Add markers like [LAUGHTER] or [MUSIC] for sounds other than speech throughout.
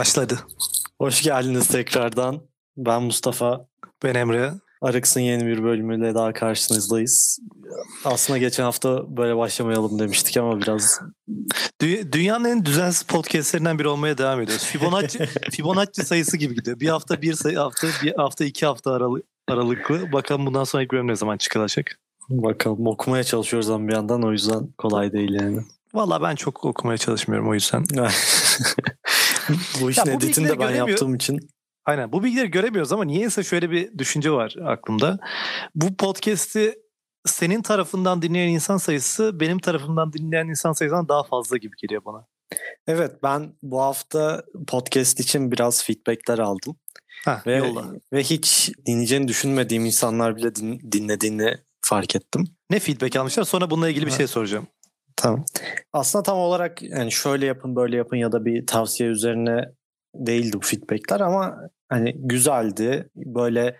Başladı. Hoş geldiniz tekrardan. Ben Mustafa. Ben Emre. Arıks'ın yeni bir bölümüyle daha karşınızdayız. Aslında geçen hafta böyle başlamayalım demiştik ama biraz... Dü- dünyanın en düzensiz podcastlerinden biri olmaya devam ediyoruz. Fibonacci, [LAUGHS] Fibonacci sayısı gibi gidiyor. Bir hafta bir sayı hafta, bir hafta iki hafta aralı- aralıklı. Bakalım bundan sonraki bölüm ne zaman çıkacak. Bakalım okumaya çalışıyoruz ama bir yandan o yüzden kolay değil yani. Valla ben çok okumaya çalışmıyorum o yüzden. [LAUGHS] bu işin Ya bu editini de ben göremiyor- yaptığım için. Aynen bu bilgileri göremiyoruz ama niyeyse şöyle bir düşünce var aklımda. Bu podcast'i senin tarafından dinleyen insan sayısı benim tarafımdan dinleyen insan sayısından daha fazla gibi geliyor bana. Evet ben bu hafta podcast için biraz feedbackler aldım. Ha, Ve, yolla. ve hiç dinleyeceğini düşünmediğim insanlar bile din- dinlediğini fark ettim. Ne feedback almışlar sonra bununla ilgili bir şey soracağım. Tamam. Aslında tam olarak yani şöyle yapın böyle yapın ya da bir tavsiye üzerine değildi bu feedbackler ama hani güzeldi. Böyle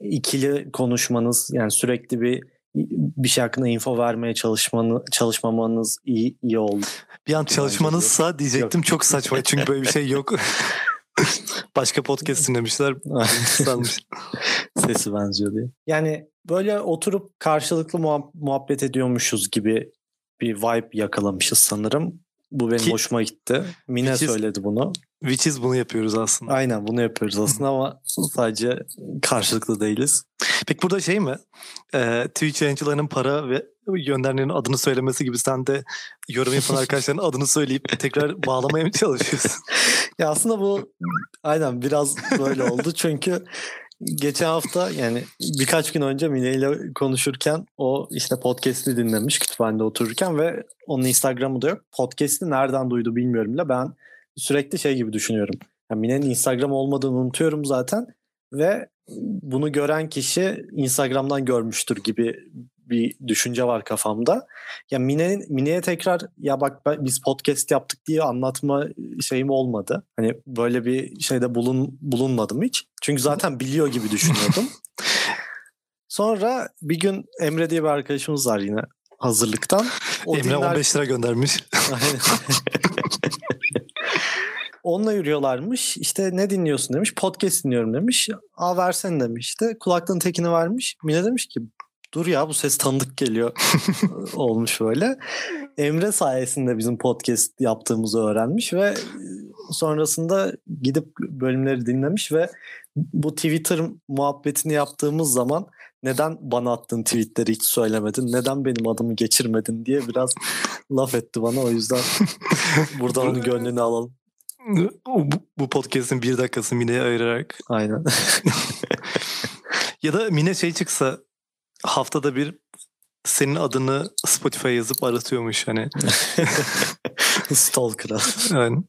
ikili konuşmanız yani sürekli bir bir şey hakkında info vermeye çalışmanı çalışmamanız iyi iyi oldu. Bir an çalışmanızsa diyecektim çok saçma [LAUGHS] çünkü böyle bir şey yok. [LAUGHS] Başka podcast dinlemişler sanmış. [LAUGHS] Sesi benziyor diye. Yani böyle oturup karşılıklı muhab- muhabbet ediyormuşuz gibi bir vibe yakalamışız sanırım. Bu benim Ki- hoşuma gitti. Mine Which is- söyledi bunu. Which is bunu yapıyoruz aslında. Aynen bunu yapıyoruz aslında ama sadece karşılıklı değiliz. Peki burada şey mi? Ee, Twitch yayıncılarının para ve göndermenin adını söylemesi gibi sen de yorum yapan [LAUGHS] arkadaşların adını söyleyip tekrar bağlamaya mı çalışıyorsun? [LAUGHS] Ya aslında bu aynen biraz böyle oldu [LAUGHS] çünkü geçen hafta yani birkaç gün önce Mine ile konuşurken o işte podcast'i dinlemiş kütüphanede otururken ve onun Instagram'ı da yok. Podcast'i nereden duydu bilmiyorum bile ben sürekli şey gibi düşünüyorum. Yani Mine'nin Instagram olmadığını unutuyorum zaten ve bunu gören kişi Instagram'dan görmüştür gibi bir düşünce var kafamda. Ya Mine'nin Mine'ye tekrar ya bak ben- biz podcast yaptık diye anlatma şeyim olmadı. Hani böyle bir şeyde bulun bulunmadım hiç. Çünkü zaten biliyor gibi düşünüyordum. [LAUGHS] Sonra bir gün Emre diye bir arkadaşımız var yine hazırlıktan. O Emre dinler- 15 lira göndermiş. [LAUGHS] Onunla yürüyorlarmış. İşte ne dinliyorsun demiş. Podcast dinliyorum demiş. Aa versene demiş. İşte kulaklığın tekini vermiş. Mine demiş ki dur ya bu ses tanıdık geliyor. [LAUGHS] Olmuş böyle. Emre sayesinde bizim podcast yaptığımızı öğrenmiş ve sonrasında gidip bölümleri dinlemiş ve bu Twitter muhabbetini yaptığımız zaman neden bana attığın tweetleri hiç söylemedin? Neden benim adımı geçirmedin diye biraz laf etti bana. O yüzden [LAUGHS] buradan onun gönlünü alalım. bu, bu podcast'in bir dakikası Mine'ye ayırarak. Aynen. [LAUGHS] Ya da Mine şey çıksa haftada bir senin adını Spotify'a yazıp aratıyormuş hani. [LAUGHS] Stalker'a. Yani.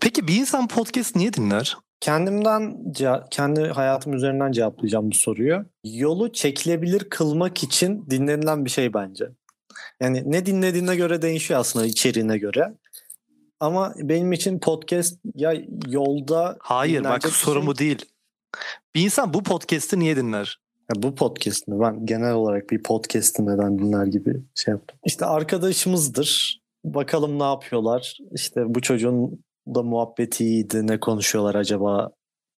Peki bir insan podcast niye dinler? Kendimden, kendi hayatım üzerinden cevaplayacağım bu soruyu. Yolu çekilebilir kılmak için dinlenilen bir şey bence. Yani ne dinlediğine göre değişiyor aslında içeriğine göre. Ama benim için podcast ya yolda Hayır bak şey- bu değil. Bir insan bu podcast'i niye dinler? Ya bu podcast'ını ben genel olarak bir podcast'ı neden dinler gibi şey yaptım. İşte arkadaşımızdır. Bakalım ne yapıyorlar. İşte bu çocuğun da muhabbeti iyiydi. Ne konuşuyorlar acaba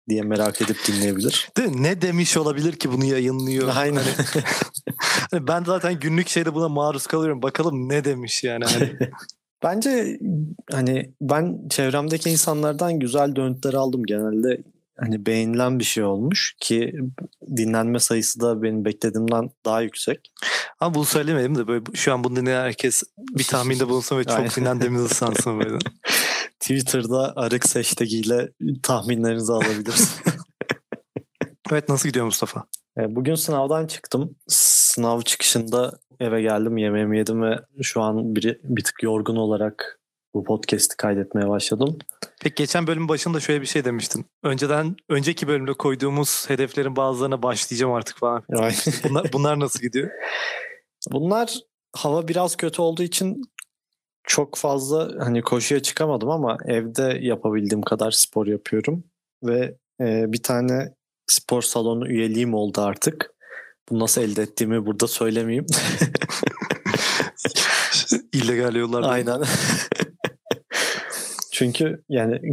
diye merak edip dinleyebilir. [LAUGHS] Mi? Ne demiş olabilir ki bunu yayınlıyor? Aynen. [LAUGHS] Hani ben zaten günlük şeyde buna maruz kalıyorum. Bakalım ne demiş yani. Hani [LAUGHS] Bence hani ben çevremdeki insanlardan güzel dönütler aldım genelde. Hani beğenilen bir şey olmuş ki dinlenme sayısı da benim beklediğimden daha yüksek. Ama bunu söylemedim de böyle şu an bunu dinleyen herkes bir tahminde bulunsun ve çok dinlendiğimizi [LAUGHS] sansın böyle. Twitter'da arık hashtag ile tahminlerinizi alabilirsiniz. [LAUGHS] [LAUGHS] Evet nasıl gidiyor Mustafa? E, Bugün sınavdan çıktım. Sınav çıkışında eve geldim, yemeğimi yedim ve şu an bir, bir tık yorgun olarak bu podcast'i kaydetmeye başladım. Peki geçen bölümün başında şöyle bir şey demiştin. Önceden önceki bölümde koyduğumuz hedeflerin bazılarına başlayacağım artık falan. [LAUGHS] Bunlar, bunlar nasıl gidiyor? bunlar hava biraz kötü olduğu için çok fazla hani koşuya çıkamadım ama evde yapabildiğim kadar spor yapıyorum ve e, bir tane spor salonu üyeliğim oldu artık. Bunu nasıl elde ettiğimi burada söylemeyeyim. [LAUGHS] İllegal yollardan. Aynen. Çünkü yani [LAUGHS]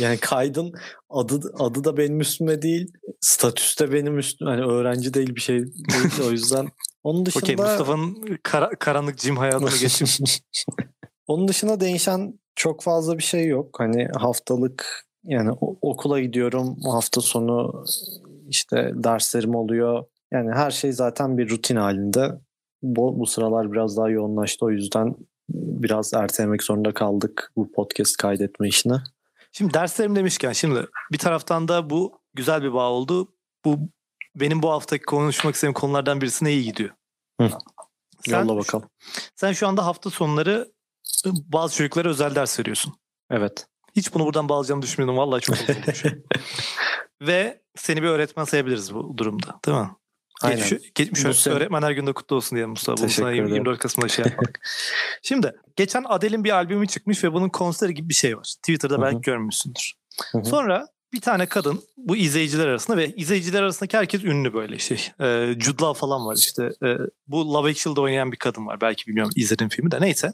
yani kaydın adı adı da benim üstüme değil, statüs de benim üstüme. Hani öğrenci değil bir şey değil. O yüzden onun dışında Okey Mustafa'nın kara- karanlık cim hayatını [LAUGHS] geçip Onun dışında değişen çok fazla bir şey yok. Hani haftalık yani okula gidiyorum. Hafta sonu işte derslerim oluyor. Yani her şey zaten bir rutin halinde. Bu, bu sıralar biraz daha yoğunlaştı. O yüzden biraz ertelemek zorunda kaldık bu podcast kaydetme işini. Şimdi derslerim demişken şimdi bir taraftan da bu güzel bir bağ oldu. Bu benim bu haftaki konuşmak istediğim konulardan birisine iyi gidiyor. Hı. Sen, Yolla bakalım. sen şu anda hafta sonları bazı çocuklara özel ders veriyorsun. Evet. Hiç bunu buradan bağlayacağımı düşünmüyordum. Vallahi çok. [LAUGHS] Ve seni bir öğretmen sayabiliriz bu durumda. Değil mi? Aynen. Geçmiş, geçmiş Bu sene- öğretmenler günde kutlu olsun diye Mustafa. Bunu sana ederim. 24 Kasım'da şey yapmak. [LAUGHS] Şimdi geçen Adele'in bir albümü çıkmış ve bunun konseri gibi bir şey var. Twitter'da Hı hı. belki görmüşsündür. Hı hı. Sonra bir tane kadın bu izleyiciler arasında ve izleyiciler arasındaki herkes ünlü böyle şey. Ee, Jude Law falan var işte. Ee, bu Love Actually'da oynayan bir kadın var. Belki bilmiyorum izledim filmi de neyse.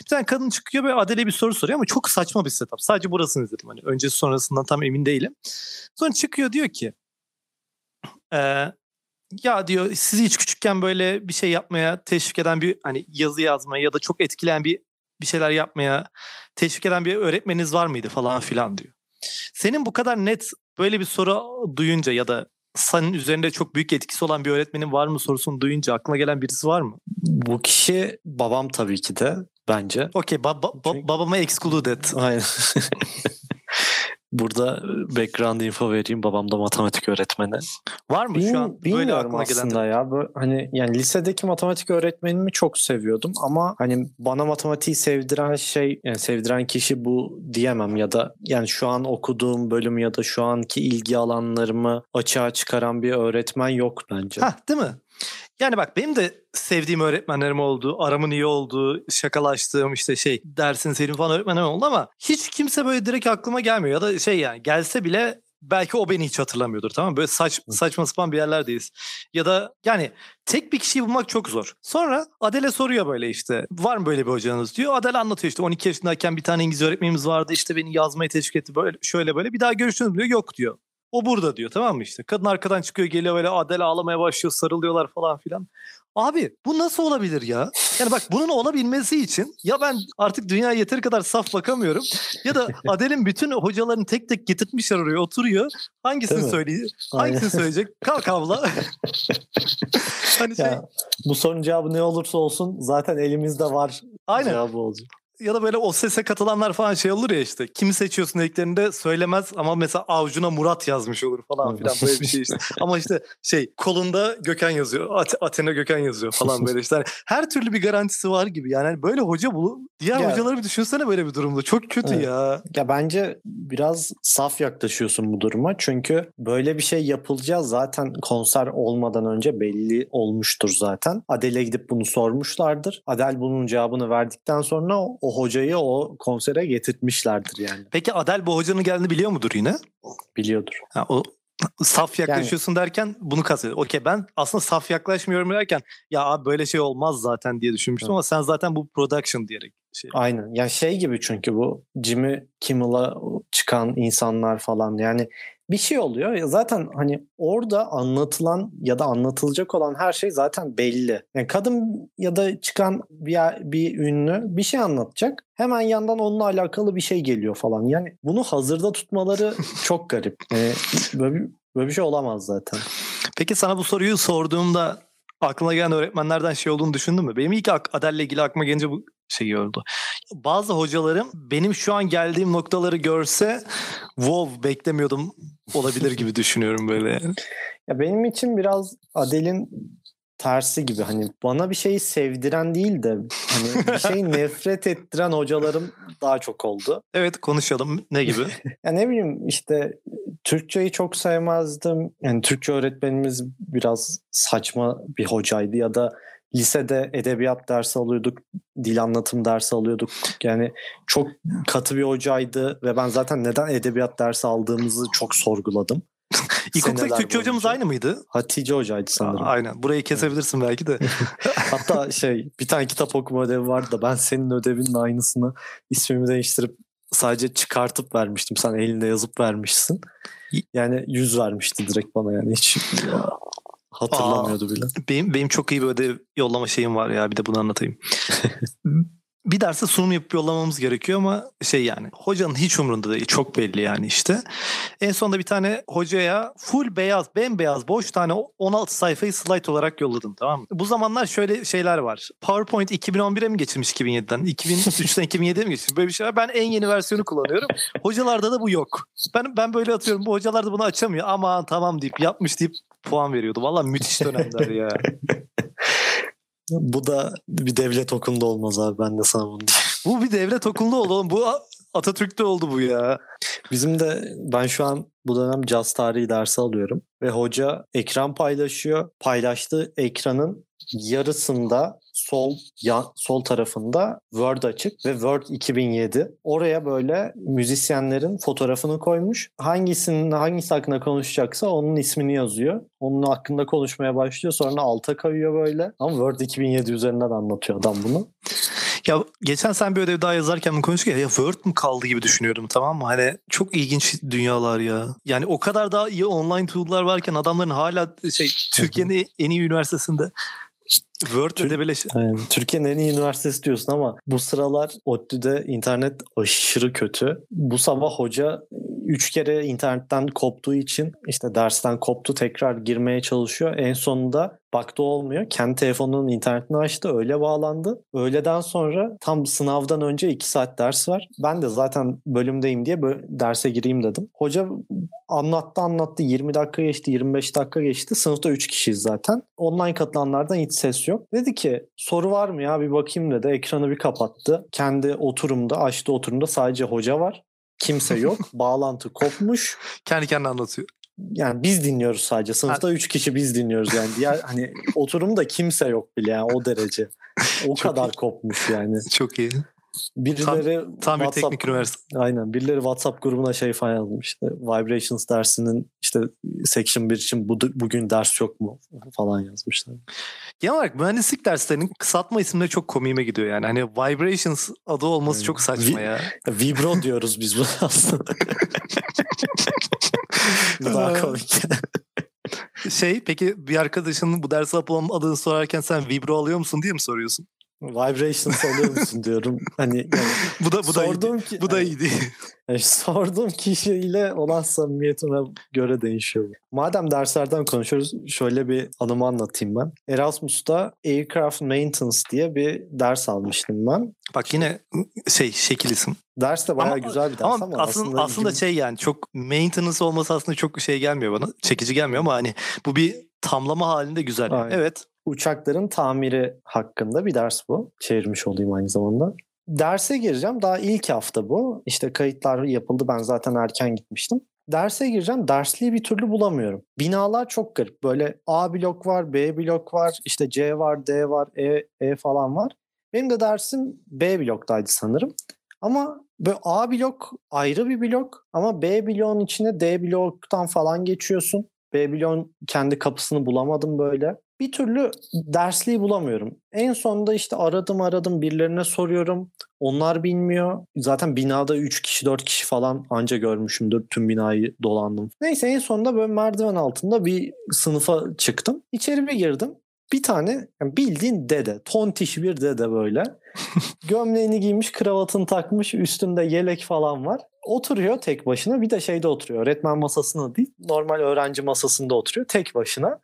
Bir tane kadın çıkıyor ve Adele'ye bir soru soruyor ama çok saçma bir setup. Sadece burasını izledim. Hani öncesi sonrasından tam emin değilim. Sonra çıkıyor diyor ki ee, ya diyor sizi hiç küçükken böyle bir şey yapmaya teşvik eden bir hani yazı yazmaya ya da çok etkileyen bir bir şeyler yapmaya teşvik eden bir öğretmeniniz var mıydı falan filan diyor. Senin bu kadar net böyle bir soru duyunca ya da senin üzerinde çok büyük etkisi olan bir öğretmenin var mı sorusunu duyunca aklına gelen birisi var mı? Bu kişi babam tabii ki de bence. Okey ba- ba- Çünkü- babama excluded. Aynen. [LAUGHS] Burada background info vereyim. Babam da matematik öğretmeni. Var mı Bil- şu an böyle aklına gelen? aslında ya. Böyle, hani yani lisedeki matematik öğretmenimi çok seviyordum ama hani bana matematiği sevdiren şey yani sevdiren kişi bu diyemem ya da yani şu an okuduğum bölüm ya da şu anki ilgi alanlarımı açığa çıkaran bir öğretmen yok bence. Hah değil mi? Yani bak benim de sevdiğim öğretmenlerim oldu. Aramın iyi olduğu, şakalaştığım işte şey dersin senin falan öğretmenlerim oldu ama hiç kimse böyle direkt aklıma gelmiyor. Ya da şey yani gelse bile belki o beni hiç hatırlamıyordur tamam mı? Böyle saç, saçma sapan bir yerlerdeyiz. Ya da yani tek bir kişiyi bulmak çok zor. Sonra Adele soruyor böyle işte var mı böyle bir hocanız diyor. Adele anlatıyor işte 12 yaşındayken bir tane İngilizce öğretmenimiz vardı işte beni yazmayı teşvik etti böyle şöyle böyle bir daha görüştünüz mü diyor yok diyor. O burada diyor tamam mı işte. Kadın arkadan çıkıyor geliyor böyle Adele ağlamaya başlıyor sarılıyorlar falan filan. Abi bu nasıl olabilir ya? Yani bak bunun olabilmesi için ya ben artık dünyaya yeteri kadar saf bakamıyorum ya da [LAUGHS] Adele'in bütün hocalarını tek tek getirtmişler oraya oturuyor. Hangisini söyleyecek? Hangisini söyleyecek? [LAUGHS] Kalk abla. [LAUGHS] hani şey Ya, bu sorunun cevabı ne olursa olsun zaten elimizde var aynen cevabı olacak. Ya da böyle o sese katılanlar falan şey olur ya işte. Kimi seçiyorsun dediklerinde söylemez ama mesela avucuna Murat yazmış olur falan filan böyle bir şey işte. Ama işte şey kolunda Gökhan yazıyor. At- Athena Gökhan yazıyor falan böyle işte. Hani her türlü bir garantisi var gibi. Yani hani böyle hoca bulu diğer Ya- hocaları bir düşünsene böyle bir durumda. Çok kötü Evet. ya. Ya bence biraz saf yaklaşıyorsun bu duruma. Çünkü böyle bir şey yapılacağı zaten konser olmadan önce belli olmuştur zaten. Adele gidip bunu sormuşlardır. Adele bunun cevabını verdikten sonra o, hocayı o konsere getirtmişlerdir yani. Peki Adel bu hocanın geldiğini biliyor mudur yine? Biliyordur. Ha, o saf yaklaşıyorsun derken bunu kastediyor. Okey ben aslında saf yaklaşmıyorum derken ya abi böyle şey olmaz zaten diye düşünmüştüm Hı. ama sen zaten bu production diyerek şey. Aynen. Ya şey gibi çünkü bu Jimmy Kimmel'a çıkan insanlar falan yani bir şey oluyor. Ya zaten hani orada anlatılan ya da anlatılacak olan her şey zaten belli. Yani kadın ya da çıkan bir, bir ünlü bir şey anlatacak. Hemen yandan onunla alakalı bir şey geliyor falan. Yani bunu hazırda tutmaları [LAUGHS] çok garip. Yani böyle, bir, böyle bir şey olamaz zaten. Peki sana bu soruyu sorduğumda aklına gelen öğretmenlerden şey olduğunu düşündün mü? Benim ilk Adele ilgili aklıma gelince bu şey oldu. Bazı hocalarım benim şu an geldiğim noktaları görse wow beklemiyordum olabilir gibi [LAUGHS] düşünüyorum böyle. Ya benim için biraz Adele'in tersi gibi hani bana bir şeyi sevdiren değil de hani bir şeyi [LAUGHS] nefret ettiren hocalarım daha çok oldu. Evet konuşalım ne gibi? [LAUGHS] Ya ne bileyim işte Türkçeyi çok sevmezdim. Yani Türkçe öğretmenimiz biraz saçma bir hocaydı ya da lisede edebiyat dersi alıyorduk, dil anlatım dersi alıyorduk. Yani çok katı bir hocaydı ve ben zaten neden edebiyat dersi aldığımızı çok sorguladım. [LAUGHS] İlkokuldaki Türkçe hocamız boyunca. aynı mıydı? Hatice hocaydı sanırım. Aa, Aynen. Burayı kesebilirsin belki de. [LAUGHS] Hatta şey bir tane kitap okuma ödevi vardı da ben senin ödevinin aynısını ismimi değiştirip sadece çıkartıp vermiştim. Sen elinde yazıp vermişsin. Yani yüz vermişti direkt bana yani hiç hatırlamıyordu Aa, bile. Benim, benim çok iyi bir ödev yollama şeyim var ya bir de bunu anlatayım. [LAUGHS] bir derse sunum yapıp yollamamız gerekiyor ama şey yani hocanın hiç umurunda değil çok belli yani işte. En sonunda bir tane hocaya full beyaz bembeyaz boş tane 16 sayfayı slide olarak yolladım tamam mı? Bu zamanlar şöyle şeyler var. PowerPoint 2011'e mi geçirmiş 2007'den? 2003'ten 2007'ye mi geçirmiş? Böyle bir şey var. Ben en yeni versiyonu kullanıyorum. Hocalarda da bu yok. Ben ben böyle atıyorum. Bu hocalar da bunu açamıyor. Aman tamam deyip yapmış deyip puan veriyordu. Valla müthiş dönemler ya. [LAUGHS] Bu da bir devlet okulunda olmaz abi ben de sana bunu diyeyim. [LAUGHS] Bu bir devlet okulunda oldu oğlum. Bu Atatürk'te oldu bu ya. Bizim de ben şu an bu dönem caz tarihi dersi alıyorum ve hoca ekran paylaşıyor. Paylaştığı ekranın yarısında sol yan, sol tarafında Word açık ve Word 2007. Oraya böyle müzisyenlerin fotoğrafını koymuş. Hangisinin hangisi hakkında konuşacaksa onun ismini yazıyor. Onun hakkında konuşmaya başlıyor. Sonra alta kayıyor böyle. Ama Word 2007 üzerinden anlatıyor adam bunu. Ya geçen sen bir ödev daha yazarken konuştuk ya, ya Word mu kaldı gibi düşünüyorum tamam mı? Hani çok ilginç dünyalar ya. Yani o kadar daha iyi online tool'lar varken adamların hala şey Türkiye'nin en iyi üniversitesinde Word Tür- edebeleş. Yani, Türkiye'nin en iyi üniversitesi diyorsun ama bu sıralar ODTÜ'de internet aşırı kötü. Bu sabah hoca üç kere internetten koptuğu için işte dersten koptu tekrar girmeye çalışıyor. En sonunda baktı olmuyor. Kendi telefonunun internetini açtı. Öyle bağlandı. Öğleden sonra tam sınavdan önce 2 saat ders var. Ben de zaten bölümdeyim diye böyle derse gireyim dedim. Hoca anlattı anlattı. 20 dakika geçti, 25 dakika geçti. Sınıfta 3 kişiyiz zaten. Online katılanlardan hiç ses yok. Dedi ki soru var mı ya bir bakayım dedi. Ekranı bir kapattı. Kendi oturumda, açtı oturumda sadece hoca var. Kimse [LAUGHS] yok. Bağlantı kopmuş. Kendi kendine anlatıyor yani biz dinliyoruz sadece. Sınıfta 3 kişi biz dinliyoruz yani. Diğer [LAUGHS] hani oturumda kimse yok bile yani o derece. O kadar iyi. kopmuş yani. Çok iyi. Birileri tam, tam bir teknik üniversite. Aynen. Birileri WhatsApp grubuna şey falan yazmıştı. Vibrations dersinin işte section 1 için bu, bugün ders yok mu falan yazmışlar. Genel olarak mühendislik derslerinin kısaltma isimleri çok komiğime gidiyor yani. Hani Vibrations adı olması yani, çok saçma vi, ya. [LAUGHS] Vibro diyoruz biz bunu [LAUGHS] aslında. bu [LAUGHS] daha komik. şey peki bir arkadaşının bu dersi adını sorarken sen vibro alıyor musun diye mi soruyorsun? Vibrations alıyor musun diyorum. Hani yani [LAUGHS] bu da bu da iyiydi. Ki, bu da iyiydi. Yani [LAUGHS] sorduğum kişiyle olan samimiyetime göre değişiyor. Madem derslerden konuşuyoruz şöyle bir anımı anlatayım ben. Erasmus'ta Aircraft Maintenance diye bir ders almıştım ben. Bak yine şey şekil isim. Ders de bayağı ama, güzel bir ders ama, ama aslında aslında, aslında şey yani çok maintenance olması aslında çok şey gelmiyor bana. Çekici gelmiyor ama hani bu bir tamlama halinde güzel. Aynen. Evet uçakların tamiri hakkında bir ders bu. Çevirmiş olayım aynı zamanda. Derse gireceğim. Daha ilk hafta bu. İşte kayıtlar yapıldı. Ben zaten erken gitmiştim. Derse gireceğim. Dersliği bir türlü bulamıyorum. Binalar çok garip. Böyle A blok var, B blok var, işte C var, D var, E, E falan var. Benim de dersim B bloktaydı sanırım. Ama böyle A blok ayrı bir blok ama B bloğun içine D bloktan falan geçiyorsun. B bloğun kendi kapısını bulamadım böyle bir türlü dersliği bulamıyorum. En sonunda işte aradım aradım birilerine soruyorum. Onlar bilmiyor. Zaten binada 3 kişi 4 kişi falan anca görmüşümdür. Tüm binayı dolandım. Neyse en sonunda böyle merdiven altında bir sınıfa çıktım. İçeri bir girdim. Bir tane yani bildiğin dede. Tontiş bir dede böyle. [LAUGHS] Gömleğini giymiş, kravatını takmış, üstünde yelek falan var. Oturuyor tek başına. Bir de şeyde oturuyor. Öğretmen masasında değil, normal öğrenci masasında oturuyor tek başına.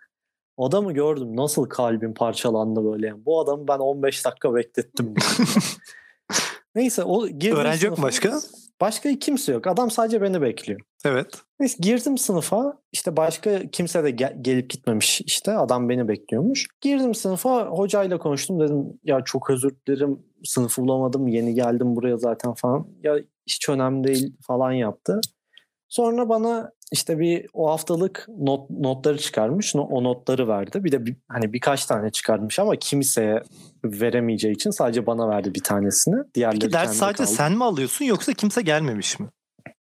Adamı gördüm nasıl kalbim parçalandı böyle. Yani. Bu adamı ben 15 dakika beklettim. [LAUGHS] Neyse o girdim Öğrenci yok başka? Başka kimse yok. Adam sadece beni bekliyor. Evet. Neyse girdim sınıfa. İşte başka kimse de gel- gelip gitmemiş işte. Adam beni bekliyormuş. Girdim sınıfa hocayla konuştum. Dedim ya çok özür dilerim. Sınıfı bulamadım. Yeni geldim buraya zaten falan. Ya hiç önemli değil falan yaptı. Sonra bana işte bir o haftalık not notları çıkarmış. O notları verdi. Bir de bir, hani birkaç tane çıkarmış ama kimseye veremeyeceği için sadece bana verdi bir tanesini. Diğerleri Peki ders sadece kaldı. sen mi alıyorsun yoksa kimse gelmemiş mi?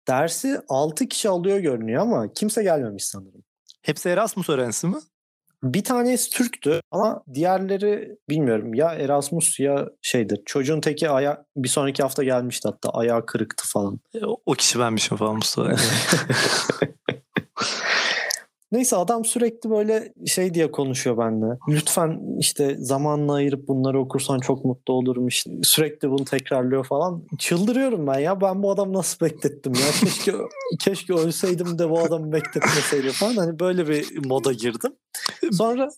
Dersi 6 kişi alıyor görünüyor ama kimse gelmemiş sanırım. Hepsi Erasmus öğrencisi mi? Bir tanesi Türktü ama diğerleri bilmiyorum ya Erasmus ya şeydir. Çocuğun teki aya bir sonraki hafta gelmişti hatta ayağı kırıktı falan. E, O, o kişi benmişim falan Mustafa. [LAUGHS] Neyse adam sürekli böyle şey diye konuşuyor benimle. Lütfen işte zamanla ayırıp bunları okursan çok mutlu olurum. İşte sürekli bunu tekrarlıyor falan. Çıldırıyorum ben ya. Ben bu adamı nasıl beklettim ya? Keşke [LAUGHS] keşke ölseydim de bu adamı bekletmeseydim falan. Hani böyle bir moda girdim. Sonra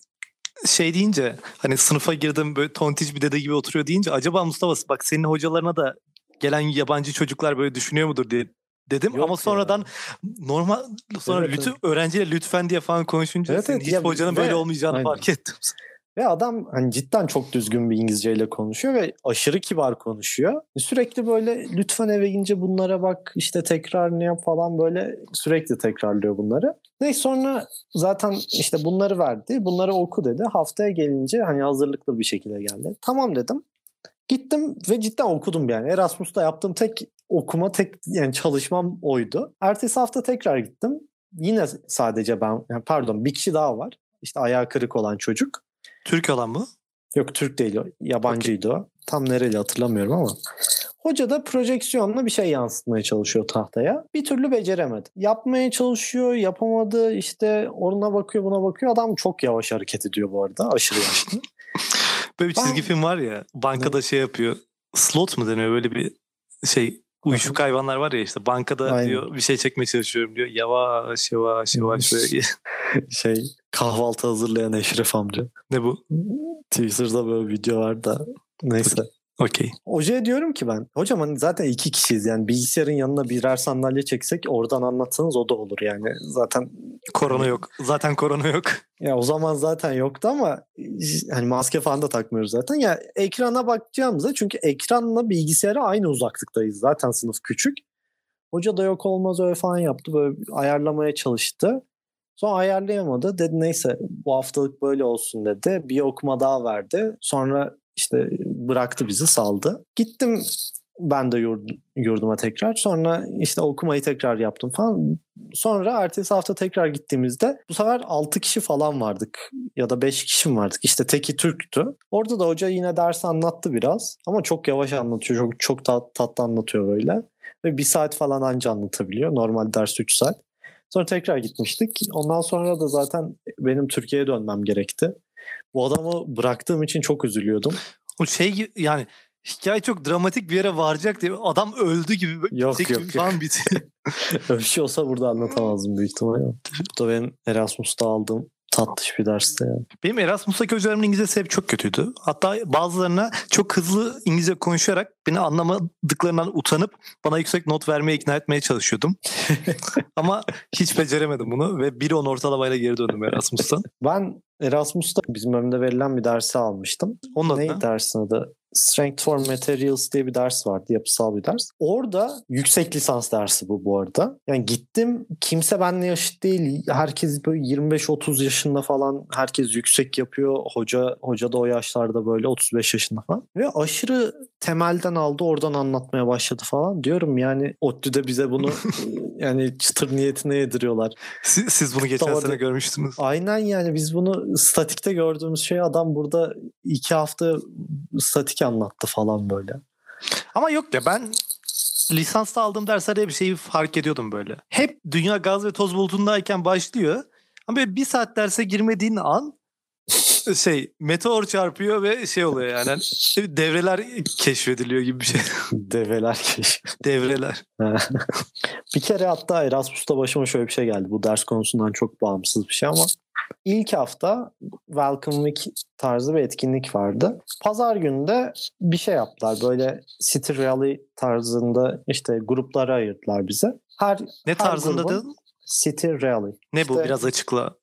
şey deyince hani sınıfa girdim böyle tontiş bir dede gibi oturuyor deyince acaba Mustafa bak senin hocalarına da gelen yabancı çocuklar böyle düşünüyor mudur diye dedim Yok ama ya. sonradan normal sonra Evet, lütfen öğrenciyle lütfen diye falan konuşunca Evet, evet. hiç Ya hocanın ve- böyle olmayacağını Aynen. fark ettim. Ve adam hani cidden çok düzgün bir İngilizceyle konuşuyor ve aşırı kibar konuşuyor. Sürekli böyle lütfen eve gidince bunlara bak işte tekrar ne yap falan böyle sürekli tekrarlıyor bunları. Neyse sonra zaten işte bunları verdi. Bunları oku dedi. Haftaya gelince hani hazırlıklı bir şekilde geldi. Tamam dedim. Gittim ve cidden okudum yani. Erasmus'ta yaptığım tek okuma tek yani çalışmam oydu. Ertesi hafta tekrar gittim. Yine sadece ben yani pardon bir kişi daha var. İşte ayağı kırık olan çocuk. Türk olan mı? Yok Türk değil o. Yabancıydı o. Tam nereli hatırlamıyorum ama. Hoca da projeksiyonla bir şey yansıtmaya çalışıyor tahtaya. Bir türlü beceremedi. Yapmaya çalışıyor, yapamadı. İşte ona bakıyor, buna bakıyor. Adam çok yavaş hareket ediyor bu arada. Aşırı yaşlı. Böyle bir çizgi Ben- film var ya bankada şey yapıyor. Slot mu deniyor böyle bir şey uyuşuk hayvanlar var ya işte bankada Aynen. diyor bir şey çekmeye çalışıyorum diyor. Yavaş yavaş yavaş böyle. [LAUGHS] şey kahvaltı hazırlayan Eşref amca. ne bu? Twitter'da böyle video var da. Neyse. Okey. Hocaya diyorum ki ben hocam hani zaten iki kişiyiz yani bilgisayarın yanına birer sandalye çeksek oradan anlatsanız o da olur yani. Zaten Korona yok. Zaten korona yok. ya o zaman zaten yoktu ama hani maske falan da takmıyoruz zaten. Ya ekrana bakacağımızda çünkü ekranla bilgisayara aynı uzaklıktayız. Zaten sınıf küçük. Hoca da yok olmaz öyle falan yaptı böyle ayarlamaya çalıştı. Sonra ayarlayamadı. Dedi neyse bu haftalık böyle olsun dedi. Bir okuma daha verdi. Sonra işte bıraktı bizi saldı. Gittim ben de yurd, yurduma tekrar. Sonra işte okumayı tekrar yaptım falan. Sonra ertesi hafta tekrar gittiğimizde bu sefer 6 kişi falan vardık. Ya da 5 kişi mi vardık? İşte teki Türk'tü. Orada da hoca yine ders anlattı biraz. Ama çok yavaş anlatıyor. Çok, çok tat, tatlı anlatıyor böyle. Ve bir saat falan anca anlatabiliyor. Normal ders 3 saat. Sonra tekrar gitmiştik. Ondan sonra da zaten benim Türkiye'ye dönmem gerekti. Bu adamı bıraktığım için çok üzülüyordum. O şey yani hikaye çok dramatik bir yere varacak diye adam öldü gibi Yok, yok, gibi yok. bitiyor. Öyle bir şey olsa burada anlatamazdım büyük ihtimalle. Bu da benim Erasmus'ta aldığım tatlış bir dersti yani. Benim Erasmus'taki hocalarımın İngilizcesi hep çok kötüydü. Hatta bazılarına çok hızlı İngilizce konuşarak beni anlamadıklarından utanıp bana yüksek not vermeye ikna etmeye çalışıyordum. [LAUGHS] Ama hiç beceremedim bunu ve 1.10 ortalamayla geri döndüm Erasmus'tan. Ben Erasmus'ta bizim bölümde verilen bir dersi almıştım. Onun adı Neydi ne? dersin adı? Strength for Materials diye bir ders vardı. Yapısal bir ders. Orada yüksek lisans dersi bu bu arada. Yani gittim kimse benimle yaşıt değil. Herkes böyle 25-30 yaşında falan. Herkes yüksek yapıyor. Hoca hoca da o yaşlarda böyle 35 yaşında falan. Ve aşırı temelden aldı oradan anlatmaya başladı falan. Diyorum yani ODTÜ'de bize bunu [LAUGHS] yani çıtır niyetine yediriyorlar. Siz, siz bunu geçen Doğru. sene görmüştünüz. Aynen yani biz bunu statikte gördüğümüz şey adam burada iki hafta statik anlattı falan böyle. Ama yok ya ben lisansta aldığım derslerde hep şeyi fark ediyordum böyle. Hep dünya gaz ve toz bulutundayken başlıyor. Ama böyle bir saat derse girmediğin an şey meteor çarpıyor ve şey oluyor yani Hani devreler keşfediliyor gibi bir şey. Develer [LAUGHS] keşif. devreler. bir kere hatta Erasmus'ta başıma şöyle bir şey geldi. Bu ders konusundan çok bağımsız bir şey ama ilk hafta Welcome Week tarzı bir etkinlik vardı. Pazar günü de bir şey yaptılar. Böyle City Rally tarzında işte gruplara ayırdılar bize. Her Ne tarzında da grubun- City Rally. ne bu İşte- biraz açıkla.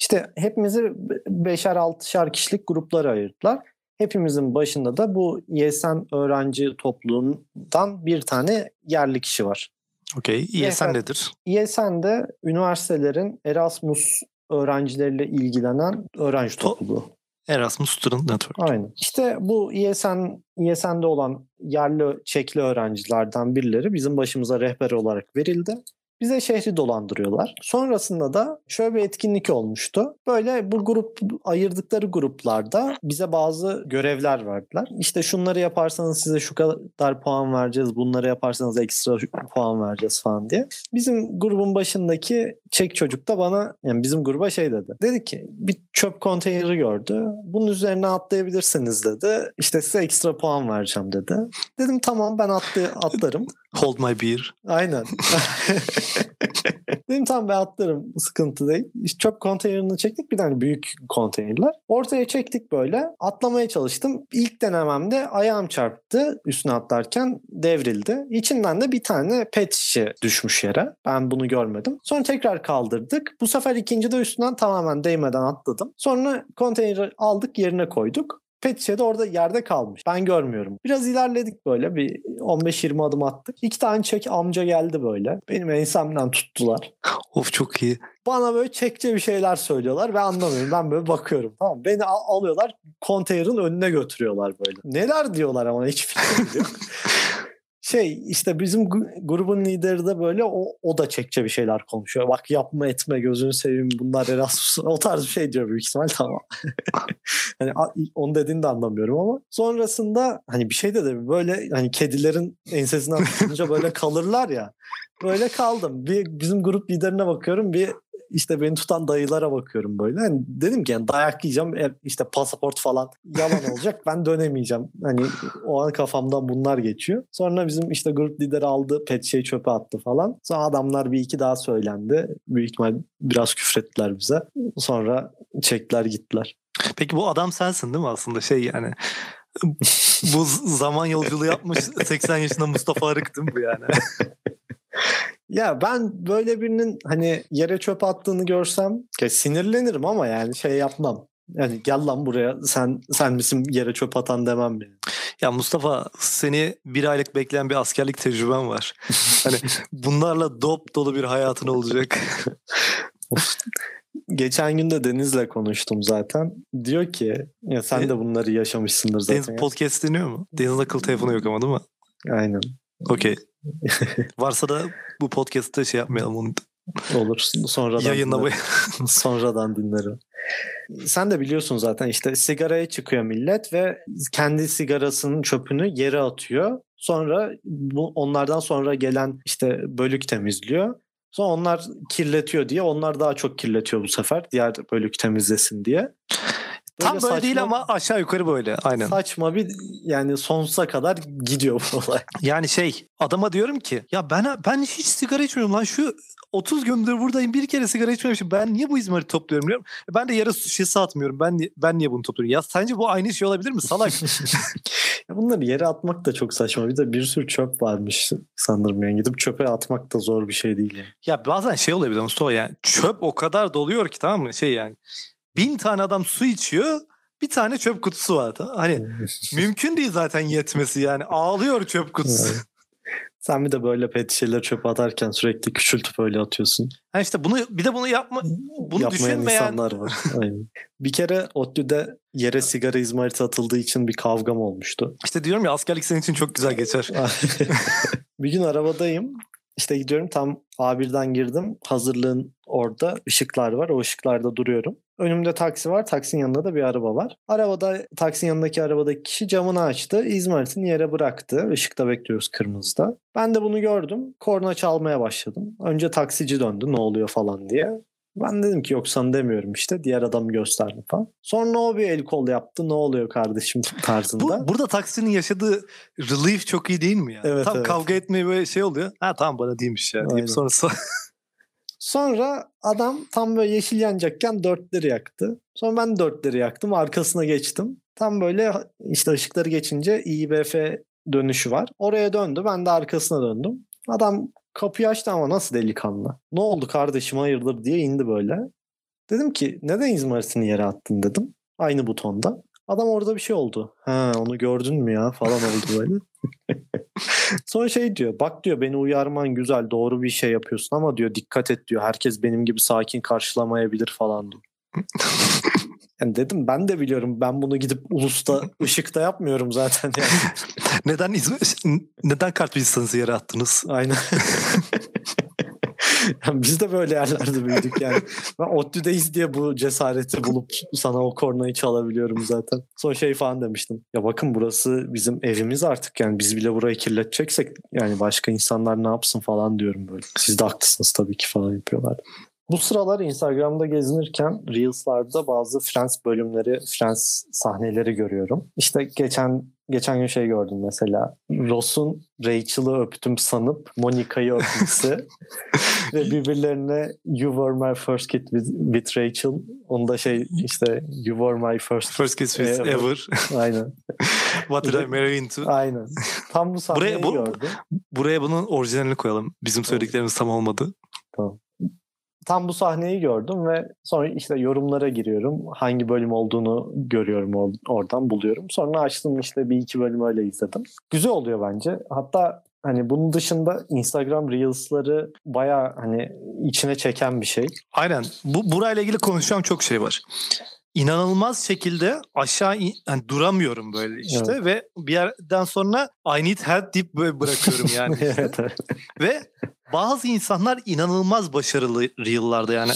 İşte hepimizi beşer altışar kişilik gruplara ayırdılar. Hepimizin başında da bu YSN öğrenci topluluğundan bir tane yerli kişi var. Okey. Evet. nedir? YSN de üniversitelerin Erasmus öğrencileriyle ilgilenen öğrenci To- topluluğu. Erasmus Student Network. Aynen. İşte bu YSN, YSN'de olan yerli çekli öğrencilerden birileri bizim başımıza rehber olarak verildi. Bize şehri dolandırıyorlar. Sonrasında da şöyle bir etkinlik olmuştu. Böyle bu grup ayırdıkları gruplarda bize bazı görevler verdiler. İşte şunları yaparsanız size şu kadar puan vereceğiz. Bunları yaparsanız ekstra puan vereceğiz falan diye. Bizim grubun başındaki Çek çocuk da bana yani bizim gruba şey dedi. Dedi ki bir çöp konteyneri gördü. Bunun üzerine atlayabilirsiniz dedi. İşte size ekstra puan vereceğim dedi. Dedim tamam ben atlı, atlarım. Hold my beer. Aynen. [LAUGHS] Dedim tamam ben atlarım sıkıntı değil. İşte çöp konteynerini çektik bir tane büyük konteynerler. Ortaya çektik böyle. Atlamaya çalıştım. İlk denememde ayağım çarptı üstüne atlarken devrildi. İçinden de bir tane pet şişe düşmüş yere. Ben bunu görmedim. Sonra tekrar kaldırdık. Bu sefer ikinci de üstünden tamamen değmeden atladım. Sonra konteyneri aldık yerine koyduk. Pet şişe de orada yerde kalmış. Ben görmüyorum. Biraz ilerledik böyle bir 15-20 adım attık. İki tane çek amca geldi böyle. Benim ensemden tuttular. Of çok iyi. Bana böyle çekçe bir şeyler söylüyorlar ve anlamıyorum. Ben böyle bakıyorum. Tamam Beni al- alıyorlar konteynerin önüne götürüyorlar böyle. Neler diyorlar ama hiç fikrim yok. [LAUGHS] şey işte bizim grubun lideri de böyle o, o da çekçe bir şeyler konuşuyor. Bak yapma etme gözünü seveyim bunlar Erasmus. O tarz bir şey diyor büyük ihtimal tamam. [LAUGHS] hani onu dediğini de anlamıyorum ama sonrasında hani bir şey de de böyle hani kedilerin ensesinden tutunca böyle kalırlar ya. Böyle kaldım. Bir bizim grup liderine bakıyorum. Bir işte beni tutan dayılara bakıyorum böyle. Hani dedim ki yani dayak yiyeceğim e, işte pasaport falan yalan [LAUGHS] olacak ben dönemeyeceğim. Hani o an kafamdan bunlar geçiyor. Sonra bizim işte grup lideri aldı pet şey çöpe attı falan. Sonra adamlar bir iki daha söylendi. Büyük ihtimal biraz küfrettiler bize. Sonra çektiler gittiler. Peki bu adam sensin değil mi aslında şey yani? bu zaman yolculuğu yapmış 80 yaşında Mustafa Arık değil mi bu yani? [LAUGHS] Ya ben böyle birinin hani yere çöp attığını görsem sinirlenirim ama yani şey yapmam. Yani gel lan buraya sen sen misin yere çöp atan demem yani. Ya Mustafa seni bir aylık bekleyen bir askerlik tecrüben var. [LAUGHS] Hani bunlarla dop dolu bir hayatın olacak. Geçen gün de Deniz'le konuştum zaten. Diyor ki ya sen E- de bunları yaşamışsındır zaten. Deniz podcast dinliyor mu? Deniz'in akıllı telefonu yok ama değil mi? Aynen. Okey. [LAUGHS] Varsa da bu podcast'te şey yapmayalım onu Olur. Sonradan yayınlamayı. [LAUGHS] Sonradan dinlerim. Sen de biliyorsun zaten işte sigaraya çıkıyor millet ve kendi sigarasının çöpünü yere atıyor. Sonra bu onlardan sonra gelen işte bölük temizliyor. Sonra onlar kirletiyor diye onlar daha çok kirletiyor bu sefer. Diğer bölük temizlesin diye. Tam böyle saçma- değil ama aşağı yukarı böyle. Aynen. Saçma bir yani sonsuza kadar gidiyor bu olay. [LAUGHS] Yani şey adama diyorum ki ya ben ben hiç sigara içmiyorum lan şu 30 gündür buradayım bir kere sigara içmemişim. Ben niye bu izmariti topluyorum diyorum. Ben de yarı şişesi atmıyorum. Ben ben niye bunu topluyorum? Ya sence bu aynı şey olabilir mi salak? [LAUGHS] [LAUGHS] Bunları yere atmak da çok saçma. Bir de bir sürü çöp varmış sanırım yani. Gidip çöpe atmak da zor bir şey değil yani. ya bazen şey oluyor bir de Mustafa yani çöp o kadar doluyor ki tamam mı? Şey yani bin tane adam su içiyor bir tane çöp kutusu var. Hani [LAUGHS] mümkün değil zaten yetmesi yani. Ağlıyor çöp kutusu. Evet. Sen bir de böyle pet şişeleri çöpe atarken sürekli küçültüp öyle atıyorsun. Ha işte bunu bir de bunu yapma bunu Yapmayan düşünmeyen insanlar var. [LAUGHS] Aynen. Bir kere ODTÜ'de yere sigara izmariti atıldığı için bir kavgam olmuştu. işte diyorum ya askerlik senin için çok güzel geçer. [LAUGHS] bir gün arabadayım. İşte gidiyorum tam A1'den girdim. Hazırlığın orada ışıklar var. O ışıklarda duruyorum. Önümde taksi var. Taksinin yanında da bir araba var. Arabada taksinin yanındaki arabadaki kişi camını açtı. İzmaritini yere bıraktı. Işıkta bekliyoruz kırmızıda. Ben de bunu gördüm. Korna çalmaya başladım. Önce taksici döndü ne oluyor falan diye. Ben dedim ki yok sana demiyorum işte. Diğer adamı gösterdim falan. Sonra o bir el kol yaptı. Ne oluyor kardeşim [LAUGHS] tarzında. Bu, burada taksinin yaşadığı relief çok iyi değil mi ya? Evet, Tam evet. kavga etmeye böyle şey oluyor. Ha tamam bana değilmiş ya deyip sonrası. [LAUGHS] Sonra adam tam böyle yeşil yanacakken dörtleri yaktı. Sonra ben dörtleri yaktım. Arkasına geçtim. Tam böyle işte ışıkları geçince İBF dönüşü var. Oraya döndü. Ben de arkasına döndüm. Adam kapıyı açtı ama nasıl delikanlı. Ne oldu kardeşim hayırdır diye indi böyle. Dedim ki neden izmaritini yere attın dedim. Aynı butonda. Adam orada bir şey oldu. Ha onu gördün mü ya falan oldu böyle. [LAUGHS] Sonra şey diyor bak diyor beni uyarman güzel doğru bir şey yapıyorsun ama diyor dikkat et diyor herkes benim gibi sakin karşılamayabilir falan diyor. Yani dedim ben de biliyorum ben bunu gidip ulusta [LAUGHS] ışıkta yapmıyorum zaten yani. [LAUGHS] neden İzmir, neden kart vizitinizi yere attınız? Aynen. [LAUGHS] Yani biz de böyle yerlerde büyüdük yani. Ben ODTÜ'deyiz diye bu cesareti bulup sana o kornayı çalabiliyorum zaten. Son şey falan demiştim. Ya bakın burası bizim evimiz artık yani biz bile burayı kirleteceksek yani başka insanlar ne yapsın falan diyorum böyle. Siz de haklısınız tabii ki falan yapıyorlar. Bu sıralar Instagram'da gezinirken Reels'larda bazı Friends bölümleri, Friends sahneleri görüyorum. İşte geçen geçen gün şey gördüm mesela. Ross'un Rachel'ı öptüm sanıp Monica'yı öpmesi [LAUGHS] ve birbirlerine You were my first kid with, with Rachel. Onda şey işte You were my first First kiss with Ever. ever. Aynen. [LAUGHS] What did I marry into? Aynen. Tam bu sahneyi Buraya- bu- gördüm. Buraya bunun orijinalini koyalım. Bizim söylediklerimiz tam olmadı. Tam bu sahneyi gördüm ve sonra işte yorumlara giriyorum. Hangi bölüm olduğunu görüyorum or- oradan buluyorum. Sonra açtım işte bir iki bölüm öyle izledim. Güzel oluyor bence. Hatta hani bunun dışında Instagram Reels'ları baya hani içine çeken bir şey. Aynen. Bu burayla ilgili konuşacağım çok şey var. İnanılmaz şekilde aşağı in- hani duramıyorum böyle işte ve bir yerden sonra I need help deyip böyle bırakıyorum yani. [LAUGHS] evet, evet. ve bazı insanlar inanılmaz başarılı reel'larda yani.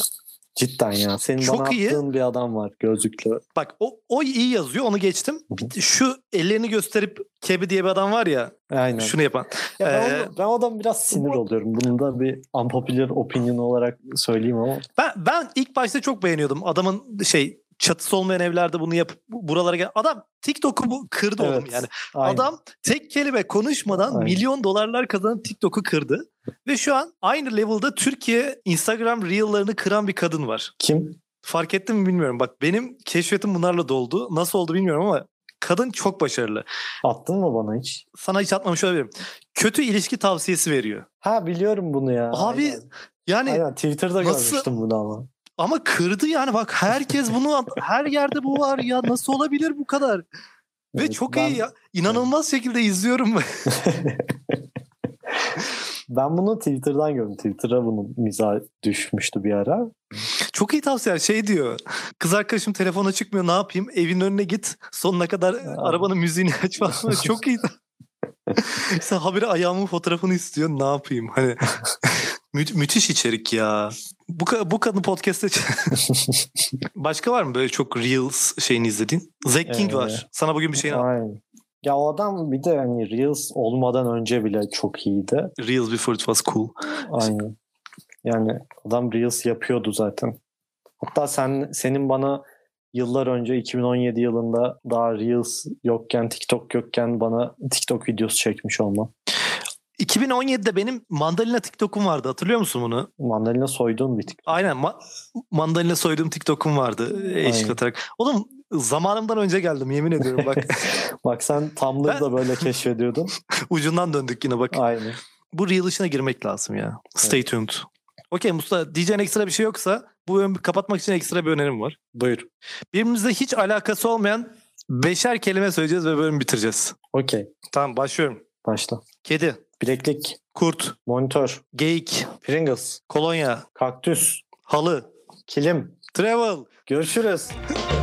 Cidden ya. Senin Çok bana iyi. attığın bir adam var gözlüklü. Bak o, o iyi yazıyor onu geçtim. Şu ellerini gösterip Kebi diye bir adam var ya Aynen. şunu yapan. Ya ben, Ee, onu- ben o adam biraz sinir oluyorum. Bunu da bir unpopular opinion olarak söyleyeyim ama. Ben, ben ilk başta çok beğeniyordum. Adamın şey çatısı olmayan evlerde bunu yapıp buralara gel. Adam TikTok'u bu kırdı oğlum Evet, yani. Aynen. Adam tek kelime konuşmadan Aynen. milyon dolarlar kazanan TikTok'u kırdı. Ve şu an aynı level'da Türkiye Instagram Reel'larını kıran bir kadın var. Kim? Fark ettim mi bilmiyorum. Bak benim keşfetim bunlarla doldu. Nasıl oldu bilmiyorum ama kadın çok başarılı. Attın mı bana hiç? Sana hiç atmamış olabilirim. Kötü ilişki tavsiyesi veriyor. Ha biliyorum bunu ya. Abi, Aynen. Yani Aynen Twitter'da nasıl- görmüştüm bunu ama. Ama kırdı yani bak herkes bunu her yerde bu var ya nasıl olabilir bu kadar? Ve Evet, çok ben- iyi ya. İnanılmaz şekilde izliyorum. [LAUGHS] Ben bunu Twitter'dan gördüm. Twitter'a bunun mizah düşmüştü bir ara. Çok iyi tavsiye. Şey diyor. Kız arkadaşım telefona çıkmıyor. Ne yapayım? Evin önüne git. Sonuna kadar arabanın müziğini aç falan. [LAUGHS] Çok iyi. Sen haberi ayağımın fotoğrafını istiyor. Ne yapayım? Hani [LAUGHS] mü- müthiş içerik ya. Bu, bu kadın podcast'te [LAUGHS] başka var mı böyle çok reels şeyini izlediğin? Zack King Ee, var. Sana bugün bir şey Aynen. Ya o adam bir de hani Reels olmadan önce bile çok iyiydi. Reels before it was cool. Aynen. Yani adam Reels yapıyordu zaten. Hatta sen senin bana yıllar önce 2017 yılında daha Reels yokken, TikTok yokken bana TikTok videosu çekmiş olma. 2017'de benim mandalina TikTok'um vardı. Hatırlıyor musun bunu? Mandalina soyduğun bir TikTok. Aynen. Ma- mandalina soyduğum TikTok'um vardı. Eşlik Aynen. atarak. Oğlum zamanımdan önce geldim yemin ediyorum bak. [LAUGHS] Bak sen Tumblr'da da böyle keşfediyordun. [LAUGHS] Ucundan döndük yine bak. Aynen. Bu reel işine girmek lazım ya. Stay tuned. Okey Mustafa diyeceğin ekstra bir şey yoksa bu bölümü kapatmak için ekstra bir önerim var. Buyur. Birbirimizle hiç alakası olmayan beşer kelime söyleyeceğiz ve bölümü bitireceğiz. Okey. Tamam başlıyorum. Başla. Kedi, Bileklik, kurt, monitör, geyik, Pringles, kolonya, kaktüs, halı, kilim. travel. Görüşürüz. [LAUGHS]